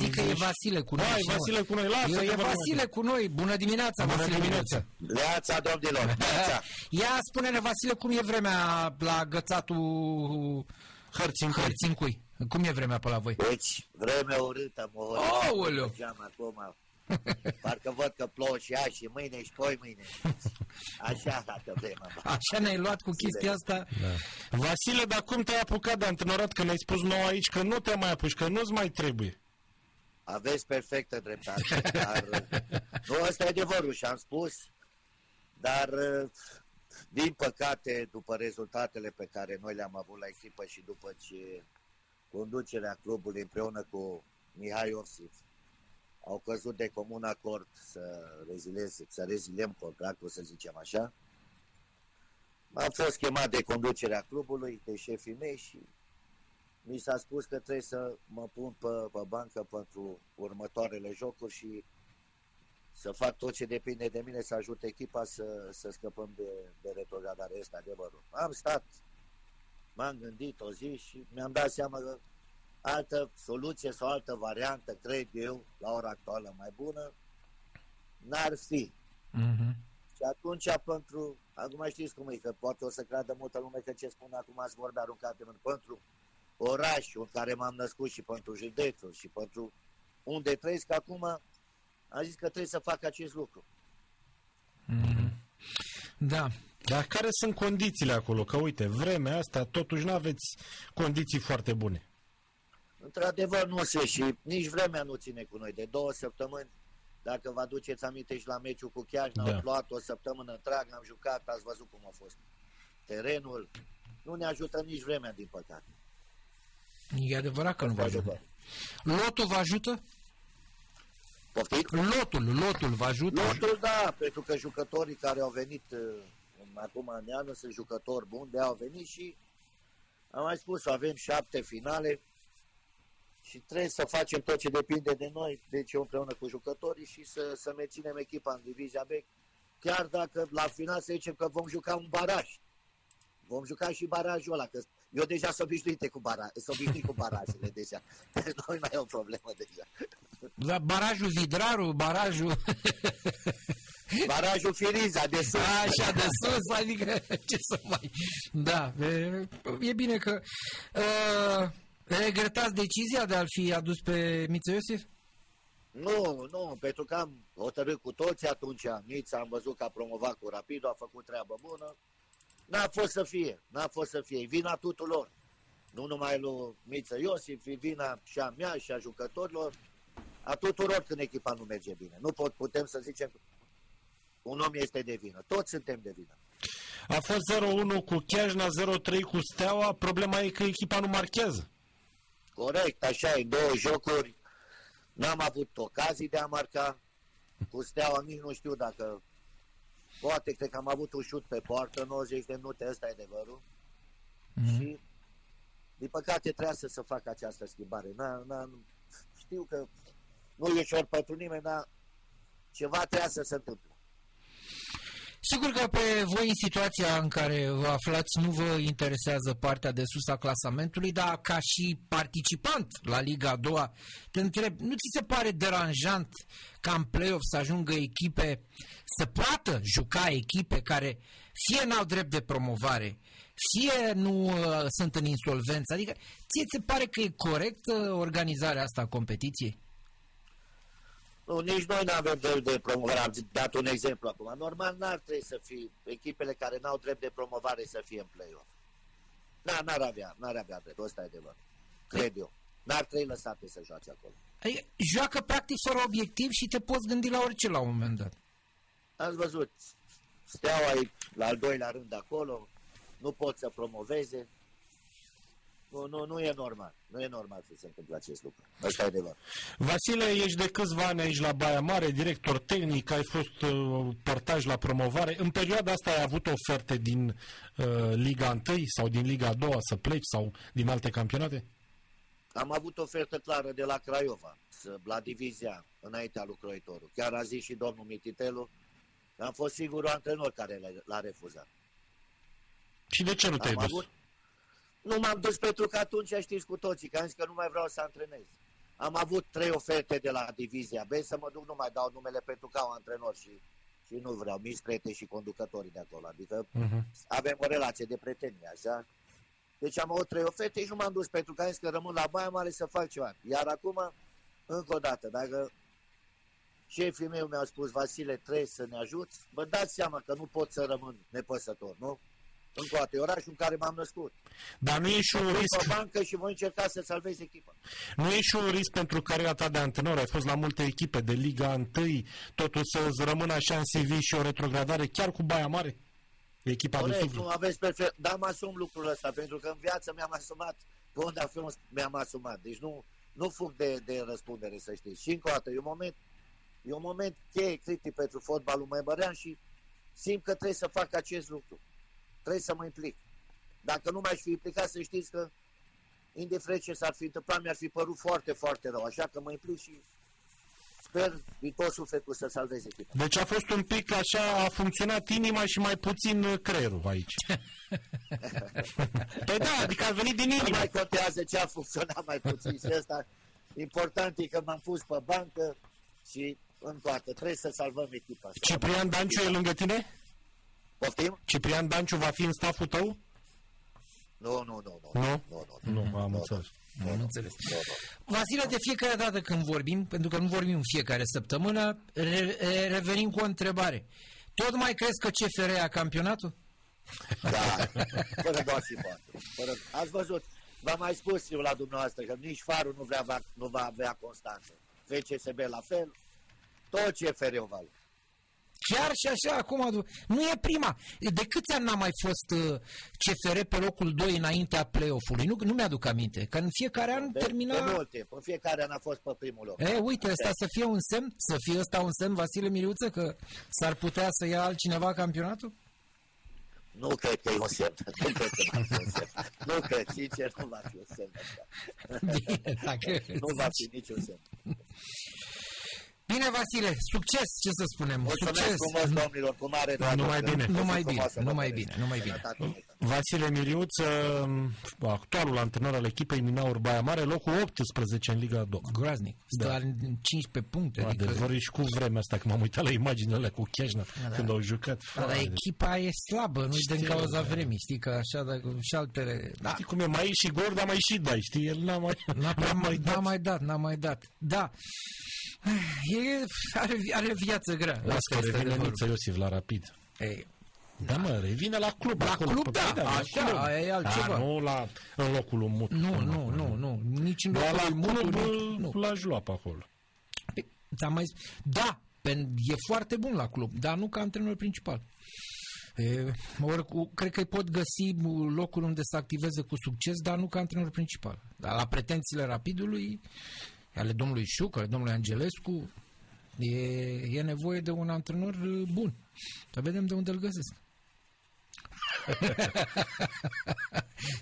zic că e Vasile cu noi. Hai, și Vasile cu noi, lasă Eu, că e vorbim Vasile cu noi. Bună dimineața, Bună Vasile. dimineața. Leața, domnilor, leața. Ia spune-ne, Vasile, cum e vremea la gățatul Hărțincui. Hărțincui? Cum e vremea pe la voi? Deci, vreme urâtă, mă Aoleu! Geam acum. Parcă văd că plouă și azi și mâine și poi mâine. Așa arată vremea. bă. Așa ne-ai luat cu chestia asta? Da. Vasile, dar cum te-ai apucat de antrenorat când ai spus nou aici că nu te mai apuci, că nu-ți mai trebuie? Aveți perfectă dreptate, dar nu ăsta e adevărul și am spus, dar din păcate, după rezultatele pe care noi le-am avut la echipă și după ce conducerea clubului împreună cu Mihai Iosif au căzut de comun acord să, rezilez, să reziliem contractul, să zicem așa, am fost chemat de conducerea clubului, de șefii mei și mi s-a spus că trebuie să mă pun pe, pe bancă pentru următoarele jocuri și să fac tot ce depinde de mine să ajut echipa să, să scăpăm de, de retrogradare. Este adevărul. Am stat, m-am gândit o zi și mi-am dat seama că altă soluție sau altă variantă, cred eu, la ora actuală mai bună, n-ar fi. Mhm. Și atunci, pentru, acum știți cum e, că poate o să creadă multă lume că ce spun acum ați vorbe aruncate în pentru orașul în care m-am născut și pentru județul și pentru unde trăiesc acum, am zis că trebuie să fac acest lucru. Mhm. Da. Dar care sunt condițiile acolo? Că uite, vremea asta, totuși nu aveți condiții foarte bune. Într-adevăr nu se și nici vremea nu ține cu noi. De două săptămâni, dacă vă aduceți aminte și la meciul cu Chiajna, Da. au luat o săptămână întreagă, am jucat, ați văzut cum a fost terenul. Nu ne ajută nici vremea, din păcate. E adevărat că nu vă ajută. Lotul vă ajută? Poftim? Lotul, lotul vă ajută? Lotul, da, pentru că jucătorii care au venit uh, în- acum în anul sunt jucători buni, de au venit și am mai spus, avem șapte finale și trebuie să facem tot ce depinde de noi, deci eu împreună cu jucătorii și să, să menținem echipa în divizia B, chiar dacă la final să zicem că vom juca un baraj. Vom juca și barajul ăla, că eu deja sunt obișnuit cu, bara, sunt obișnuit cu barajele deja. Noi mai e o problemă deja. La barajul Vidraru, barajul... Barajul Firiza de sus. Așa de sus, adică ce să mai... Da, e, e bine că... Uh, regretați decizia de a-l fi adus pe Miță Iosif? Nu, nu, pentru că am hotărât cu toți atunci, Mița am văzut că a promovat cu Rapidul, a făcut treabă bună. N-a fost să fie, n-a fost să fie, e vina tuturor. Nu numai lui Miță Iosif, e vina și a mea și a jucătorilor, a tuturor când echipa nu merge bine. Nu pot, putem să zicem că un om este de vină, toți suntem de vină. A fost 0-1 cu Chiajna, 0-3 cu Steaua, problema e că echipa nu marchează. Corect, așa e, două jocuri, n-am avut ocazii de a marca, cu Steaua nici nu știu dacă, poate cred că am avut un șut pe poartă, 90 de minute, ăsta e adevărul, Mhm. și din păcate trebuia să se facă această schimbare. N-a, n-a, știu că nu e ușor pentru nimeni, dar ceva trebuia să se întâmple. Sigur că pe voi în situația în care vă aflați nu vă interesează partea de sus a clasamentului, dar ca și participant la Liga a doua, te întreb, nu ți se pare deranjant ca în play-off să ajungă echipe, să poată juca echipe care fie n-au drept de promovare, fie nu uh, sunt în insolvență? Adică ție ți se pare că e corect uh, organizarea asta a competiției? Nu, nici noi nu avem drept de promovare. Am dat un exemplu acum. Normal n-ar trebui să fie echipele care n-au drept de promovare să fie în play-off. Da, n-ar avea, n-ar avea drept. Ăsta e adevăr. Cred eu. N-ar trebui lăsate să joace acolo. Adică joacă practic fără obiectiv și te poți gândi la orice la un moment dat. Ați văzut, Steaua e la al doilea rând acolo, nu pot să promoveze. Nu, nu, nu e normal. Nu e normal să se întâmple acest lucru. Asta e adevăr. Vasile, ești de câțiva ani aici la Baia Mare, director tehnic, ai fost uh, partaj la promovare. În perioada asta ai avut oferte din uh, Liga 1 sau din Liga 2 să pleci sau din alte campionate? Am avut ofertă clară de la Craiova, să, la divizia, înaintea lui Croitoru. Chiar a zis și domnul Mititelu, că am fost singurul antrenor care l-a- l-a refuzat. Și de ce nu te-ai Am dus? avut... Nu m-am dus pentru că atunci știți cu toții, că am zis că nu mai vreau să antrenez. am avut trei oferte de la divizia B să mă duc, nu mai dau numele pentru că au antrenor și, și nu vreau, nici prieteni și conducătorii de acolo. Adică Uh-huh. avem o relație de prietenie, așa. Deci am avut trei oferte și nu m-am dus pentru că am zis că rămân la Baia Mare să fac ceva. Iar acum, încă o dată, dacă șefii mei mi-au spus, Vasile, trebuie să ne ajuți, vă dați seama că nu pot să rămân nepăsător, nu? Încă o dată, e orașul în care m-am născut. Dar nu e și un Sunt risc, pe bancă și voi încerca să salvez echipa. nu e și un risc pentru cariera ta de antrenor, ai fost la multe echipe de Liga 1, totul să rămână așa în CV și o retrogradare chiar cu Baia Mare? Echipa de Corect, suflet. nu aveți perfect, dar mă asum lucrul ăsta, pentru că în viață mi-am asumat, pe unde am fost, mi-am asumat. Deci nu, nu fug de, de răspundere, să știți. Și încă o dată, e un moment, e un moment cheie critic pentru fotbalul măimărean și simt că trebuie să fac acest lucru. Trebuie să mă implic. Dacă nu m-aș fi implicat, să știți că, indiferent ce s-ar fi întâmplat, mi-ar fi părut foarte, foarte rău. Așa că mă implic și sper din tot sufletul să salvez echipa. Deci a fost un pic așa, a funcționat inima și mai puțin uh, creierul aici. păi da, adică a venit din Nu inimă. mai contează ce a funcționat mai puțin și asta. Important e că m-am pus pe bancă și în toată. Trebuie să salvăm echipa asta. Ciprian Danciu e lângă tine? Poftim? Ciprian Danciu va fi în staful tău? Nu, nu, nu. Nu, Nu? nu, nu. Nu, am înțeles. Am înțeles. nu, nu. Vasile, de fiecare dată când vorbim, pentru că nu vorbim în fiecare săptămână, re- re- revenim cu o întrebare. Tot mai crezi că CFR ia campionatul? Da, fără doar și poate. Fără... Ați văzut, v-am mai spus eu la dumneavoastră că nici Farul nu, vrea, avea- nu va avea constanță. FCSB la fel, tot CFR-ul va lua. Chiar și așa, acum, adu- nu e prima. De câți ani n-a mai fost uh, CFR pe locul 2 înaintea play-off-ului? Nu, nu mi-aduc aminte, că în fiecare an De, termina... de mult timp. În fiecare an a fost pe primul loc. E, uite, asta să fie un semn, să fie ăsta un semn, Vasile Miriuță, că s-ar putea să ia altcineva campionatul? Nu cred că e un semn. Nu cred că va fi un semn. Nu cred, sincer, nu va fi un semn așa. Bine, dacă... Nu va fi niciun semn. Bine, Vasile, succes, ce să spunem, Mulțumesc succes. frumos, domnilor, cu mare dragă. Numai bine. Numai bine, numai bine, numai bine. Vasile Miriuț, uh, actualul antrenor al echipei Minaur Baia Mare, locul 18 în Liga a doua. Groaznic, stă Da. la 15 puncte. Adică, Adevăr e și cu vremea asta, că m-am uitat la imaginele cu Chiajna când au jucat. da, dar Foare. echipa e slabă, nu din Știu, cauza da. vremii, știi că așa, dacă și altele... Da, Știi cum e, mai e și gol, dar mai și dai, știi? El n-a mai, N-a, n-a mai, dat. n-a mai dat, n-a mai dat. Da. E, are, are viață grea. Las că este revine adevărul. Niță Iosif la rapid. Ei, Da, mă, revine la club. La acolo, club, pe- da, păi la așa, club. aia e altceva. Da, nu la, în locul lui Mut. Nu, nu, nu, nu, nici în Doar locul la lui club Mutu, îl- nu. l-aș lua pe acolo. Păi, ți-am mai zis, da, pen, e foarte bun la club, dar nu ca antrenor principal. E, oricum, cred că îi pot găsi locul unde să activeze cu succes, dar nu ca antrenor principal. Dar la pretențiile rapidului, ale domnului Șucă, ale domnului Angelescu, e, e nevoie de un antrenor uh, bun. Să vedem de unde îl găsesc.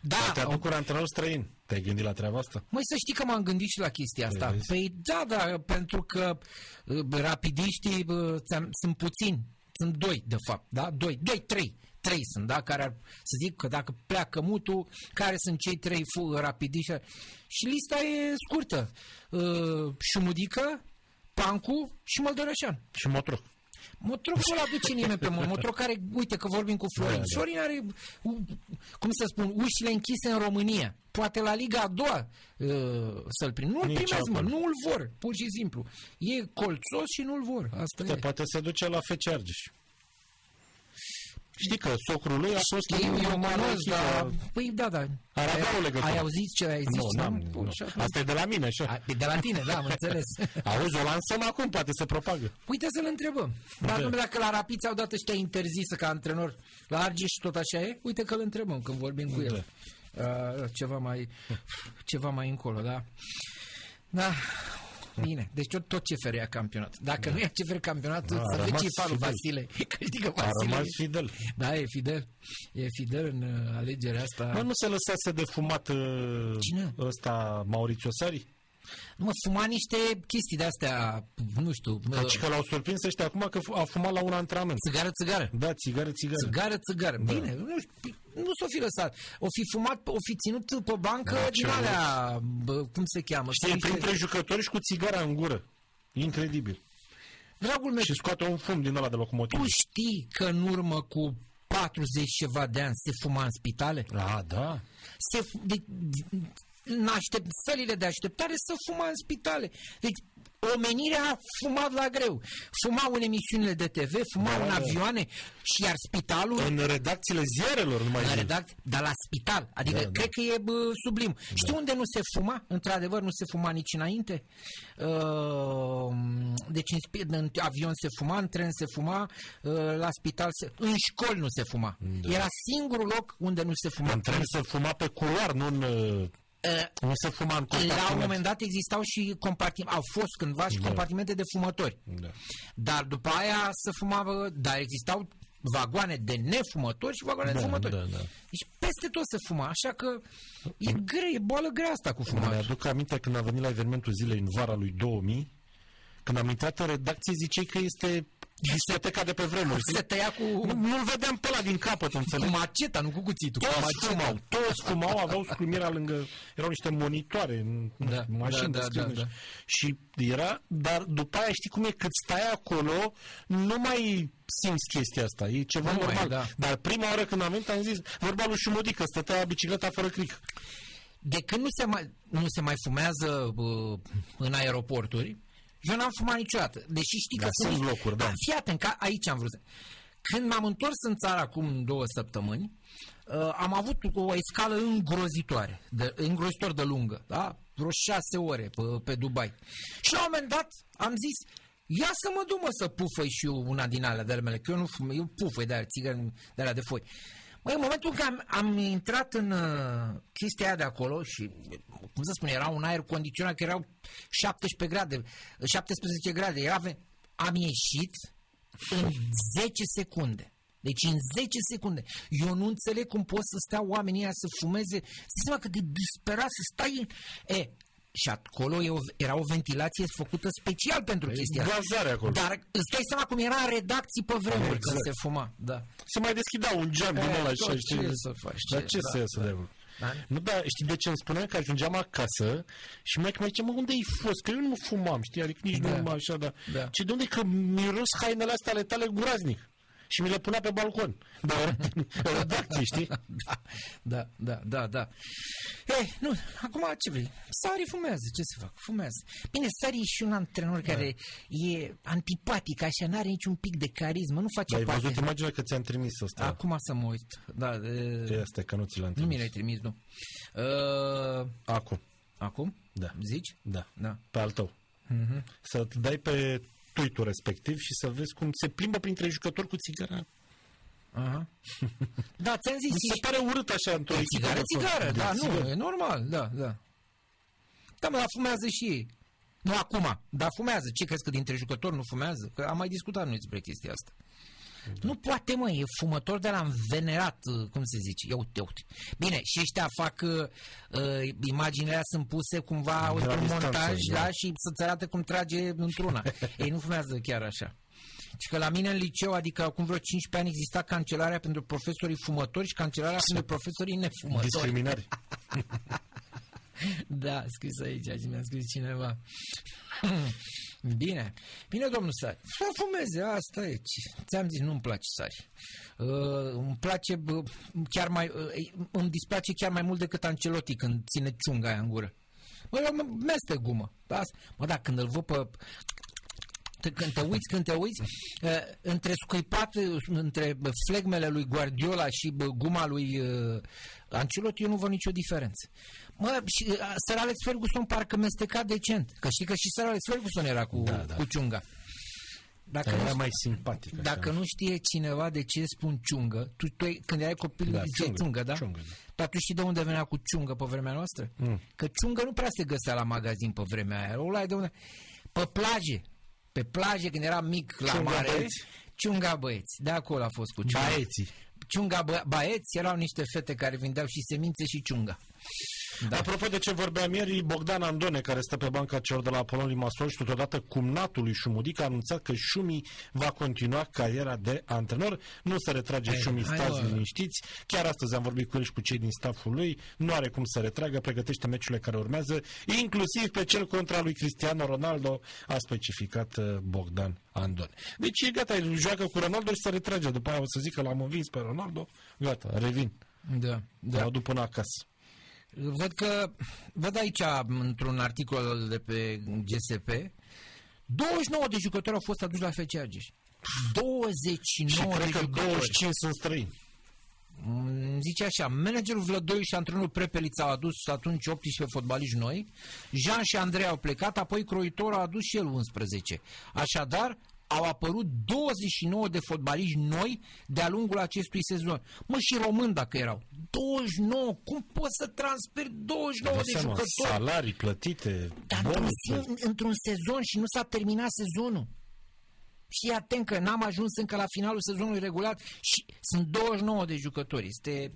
da, Te aduc un antrenor străin. Te-ai gândit la treaba asta? Măi, să știi că m-am gândit și la chestia asta. Vezi? Păi da, da, pentru că uh, rapidiștii uh, ți-am- sunt puțini. Sunt doi, de fapt, da? Doi, doi, trei. Trei sunt, da? Care ar, să zic că dacă pleacă mutul, care sunt cei trei fu- rapidiști? Și lista e scurtă. Uh, Șumudică, Pancu și Măldărășan. Și Motroc. Motrocul ăla duce nimeni pe mult. Motroc care, uite că vorbim cu Florin. Da, da. Florin are, u- cum să spun, ușile închise în România. Poate la Liga a doua uh, să-l prind. Nu-l Nici primesc, mă, acolo. nu-l vor, pur și simplu. E colțos și nu-l vor. Asta Te e. poate se duce la FC Argeș. Știi că socrul lui a fost Știu, în eu o mare cunosc, echipă. dar... Păi da, da. Ar avea Ai- o legătură. Ai auzit ce ai zis? Nu, n-am. Bun, nu. și atunci- Asta e de la mine, așa. A, e de la tine, da, am înțeles. Auzi, o lansăm acum, poate se propagă. Uite să-l întrebăm. Dar Da. numai dacă la Rapid ți-au dat ăștia interzisă ca antrenor la Argeș și tot așa e, uite că îl întrebăm când vorbim cu el. Uh, ceva mai ceva mai încolo, da? Da. Bine, deci tot, tot CFR ia campionat. Dacă nu ia CFR campionatul, Da, a să vezi rămas ce farul fidel. Vasile. Că știi că A Vasile... rămas fidel. Da, e fidel. E fidel în uh, alegerea asta. Mă, nu se lăsase de fumat uh, Cine? ăsta Mauricio Sari? Nu mă, fuma niște chestii de-astea, nu știu. Deci că l-au surprins ăștia acum că a fumat la un antrenament. Țigară, țigară. Da, țigară, țigară. Țigară, țigară. Da. Bine, nu, știu, nu s-o fi lăsat. O fi fumat, o fi ținut pe bancă da, din alea, bă, cum se cheamă? Știi, printre jucători și cu țigara în gură. Incredibil. Dragul meu, și scoate un fum din ăla de locomotiv. Tu știi că în urmă cu 40 ceva de ani se fuma în spitale? A, da. Se, de, în aștept, sălile de așteptare să fuma în spitale. Deci omenirea a fumat la greu. Fumau în emisiunile de TV, fumau da, în avioane și iar spitalul... În redacțiile ziarelor, nu mai În redac, dar la spital. Adică da, cred da. că e bă, sublim. Da. Știi unde nu se fuma? Într-adevăr, nu se fuma nici înainte. Uh, deci în, în avion se fuma, în tren se fuma, uh, la spital se... În școli nu se fuma. Da. Era singurul loc unde nu se fuma. În tren se fuma pe culoar, nu în uh, Uh, nu se fuma în La un moment dat existau și compartimente, au fost cândva și da. compartimente de fumători. Da. Dar după aia se fuma, dar existau vagoane de nefumători și vagoane da, de fumători. Da, da. Deci peste tot se fuma, așa că e grea, e boală grea asta cu fumatul. Mi-aduc aminte când a venit la evenimentul zilei în vara lui 2000, când am intrat în redacție, zicei că este discoteca de pe vremuri. Se tăia cu... Nu, nu-l vedeam pe ăla din capăt, înțeleg. Cu maceta, nu cu cuțitul. Toți cu fumau, toți fumau, aveau scrumiera lângă... Erau niște monitoare în da, mașini da, de da, da, da. Și era... Dar după aia știi cum e? Cât stai acolo, nu mai simți chestia asta. E ceva nu normal. Mai, da. Dar prima oară când am venit am zis, vorba lui Șumodică, stătea bicicleta fără cric. De când nu se mai, nu se mai fumează uh, în aeroporturi, eu n-am fumat niciodată. Deși știi că sunt locuri, da. Fii atent, că aici am vrut să... Când m-am întors în țară acum două săptămâni, uh, am avut o escală îngrozitoare, de, îngrozitor de lungă, da? Vreo șase ore pe, pe Dubai. Și la un moment dat am zis, ia să mă duc mă să pufăi și eu una din alea de mele, că eu nu fum, eu pufăi de alea, țigări de alea de foi. Măi, în momentul în care am, am intrat în uh, chestia aia de acolo și, cum să spun, era un aer condiționat, că erau 17 grade, 17 grade, era, am ieșit în 10 secunde. Deci în 10 secunde. Eu nu înțeleg cum pot să stea oamenii ăia să fumeze. Să seama că de disperat să stai în... E, și acolo era o ventilație făcută special pentru e chestia asta. acolo. Dar îți dai seama cum era în redacții pe vremuri exact. când se fuma. Da. Se mai deschidea un geam din ăla și știi. Ce să faci? Dar ce, da, să iasă da. de da? Nu, da, știi de ce îmi spuneam? Că ajungeam acasă și mai mai zice, mă, unde ai fost? Că eu nu fumam, știi? Adică nici da. nu așa, da. da. Ce de unde? Că miros hainele astea ale tale guraznic și mi le punea pe balcon. Da, redacție, știi? Da, da, da, da. Ei, nu, acum ce vrei? Sari fumează, ce să fac? Fumează. Bine, Sari e și un antrenor da. care e antipatic, așa, n-are niciun pic de carismă, nu face Dar parte. ai văzut imaginea că ți-am trimis asta? Acum să mă uit. Da, e... Ce este, că nu ți l-am trimis. Nu mi l-ai trimis, nu. Uh... Acum. Acum? Da. Zici? Da. da. Pe al tău. Uh-huh. Să dai pe tweet respectiv și să vezi cum se plimbă printre jucători cu țigara. Aha. Da, ți-am zis. Mi se pare urât așa într-o țigară, țigară, da, nu, e normal, da, da. Da, mă, dar fumează și ei. Nu acum, dar fumează. Ce crezi că dintre jucători nu fumează? Că am mai discutat noi despre chestia asta. Da. Nu poate, mă, e fumător de la învenerat, uh, cum se zice, ia uite, uite. Bine, și ăștia fac, uh, uh imaginele sunt puse cumva într-un montaj, da, da și să-ți arate cum trage într-una. Ei nu fumează chiar așa. Și că la mine în liceu, adică acum vreo 15 ani, exista cancelarea pentru profesorii fumători și cancelarea pentru profesorii nefumători. Discriminări. da, scris aici, și mi-a scris cineva. Bine. Bine, domnul Sari. Să fumeze, asta e. Ți-am zis, nu-mi place Sari. Uh, îmi place uh, chiar mai... Uh, îmi displace chiar mai mult decât Ancelotti când ține ciunga aia în gură. Mă, meste gumă. Da? Mă, da, când îl văd pe când te uiți, când te uiți, uh, între scuipat, între flegmele lui Guardiola și guma lui uh, Ancelotti, eu nu văd nicio diferență. Mă, și, uh, Sir Alex Ferguson parcă mesteca decent, că știi că și Sir Alex Ferguson era cu, da, da. cu ciunga. Dacă era nu, mai simpatic. Așa. Dacă nu știe cineva de ce spun ciungă, tu, tu când erai copil da, ciungă, ciungă, da? Ciungă, da. Dar tu știi de unde venea cu ciungă pe vremea noastră? Mm. Că ciungă nu prea se găsea la magazin pe vremea aia. O de unde? Pe plaje pe plaje când eram mic la ciunga mare. Băieți. Ciunga băieți. De acolo a fost cu ciunga. Baieții. Ciunga bă- baieți erau niște fete care vindeau și semințe și ciunga. Da. Apropo de ce vorbeam ieri, Bogdan Andone, care stă pe banca celor de la Apolon Limassol și totodată cumnatul lui Șumudic, a anunțat că Șumi va continua cariera de antrenor. Nu se retrage Ei, Șumi, stați liniștiți. Chiar astăzi am vorbit cu el și cu cei din staful lui. Nu are cum să retragă, pregătește meciurile care urmează, inclusiv pe cel contra lui Cristiano Ronaldo, a specificat uh, Bogdan Andone. Deci e gata, el joacă cu Ronaldo și se retrage. După aia o să zic că l-am învins pe Ronaldo. Gata, revin. Da, da. Mă duc până acasă. Văd că, văd aici, într-un articol de pe GSP, 29 de jucători au fost aduși la FC Argeș. 29 și cred de că jucători. 25 sunt străini. Mm, zice așa, managerul Vlădoi și antrenorul Prepeliț au adus atunci 18 fotbaliști noi, Jean și Andrei au plecat, apoi Croitor a adus și el 11. Așadar, au apărut 29 de fotbaliști noi de-a lungul acestui sezon. Mă, și român dacă erau. 29, cum poți să transferi 29 de, de jucători? Salarii plătite, Dar într-un, într-un sezon și nu s-a terminat sezonul. Fii atent că n-am ajuns încă la finalul sezonului regulat și sunt 29 de jucători. Este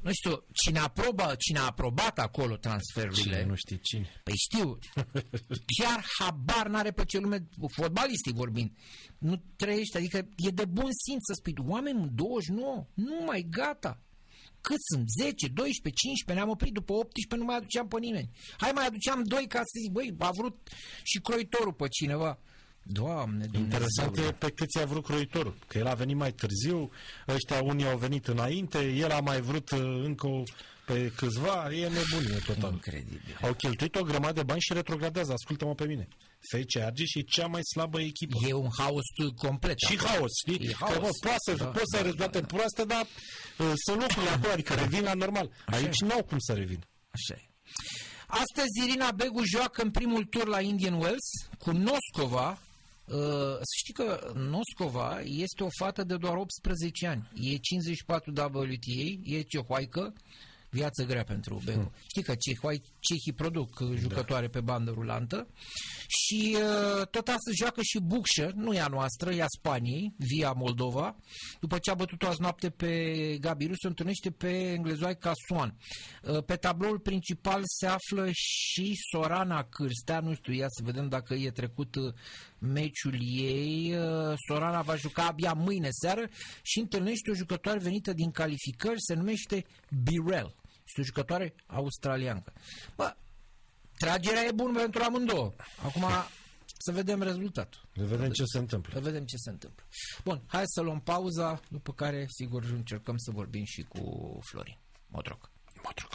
nu știu, cine, aprobă, cine a aprobat acolo transferurile? Cine nu știe cine? Păi știu, chiar habar n-are pe ce lume, fotbalistic vorbind, nu trăiește, adică e de bun simț să spui, oameni 29, nu mai gata. Cât sunt? 10, 12, 15, ne-am oprit după 18, nu mai aduceam pe nimeni. Hai mai aduceam doi ca să zic, băi, a vrut și croitorul pe cineva. Doamne, Interesant e pe cât ți-a vrut croitorul, că el a venit mai târziu, ăștia unii au venit înainte, el a mai vrut uh, încă pe câțiva, e nebunie total. Incredibil. Au cheltuit o grămadă de bani și retrogradează, ascultă-mă pe mine. FC Argeș e cea mai slabă echipă. E un haos complet. Și acolo. haos, știi? E haos. Că, bă, poate să, da, poți să da, rezolvate da, da. proaste, dar uh, sunt lucrurile acolo, adică revin la normal. Așa Aici n-au cum să revin. Așa e. Astăzi Irina Begu joacă în primul tur la Indian Wells cu Noscova, Uh, să știi că Noscova este o fată de doar 18 ani. E 54 WTA, e cehoaică, viață grea pentru Bego. Hmm. Știi că cehii, cehii produc uh, da. jucătoare da. pe bandă rulantă și uh, tot astăzi joacă și Bucșă, nu e a noastră, e a Spaniei, via Moldova, după ce a bătut-o azi noapte pe Gabiru, se întâlnește pe englezoaica Swan. Uh, pe tabloul principal se află și Sorana Cârstea, nu știu, ia să vedem dacă e trecut uh, meciul ei. Uh, Sorana va juca abia mâine seară și întâlnește o jucătoare venită din calificări, se numește Birel. Este o jucătoare australiancă. Bă, tragerea e bună pentru amândouă. Acum să vedem rezultatul. Să vedem ce se întâmplă. Să vedem ce se întâmplă. Bun, hai să luăm pauza, după care, sigur, încercăm să vorbim și cu Florin Modroc. Modroc.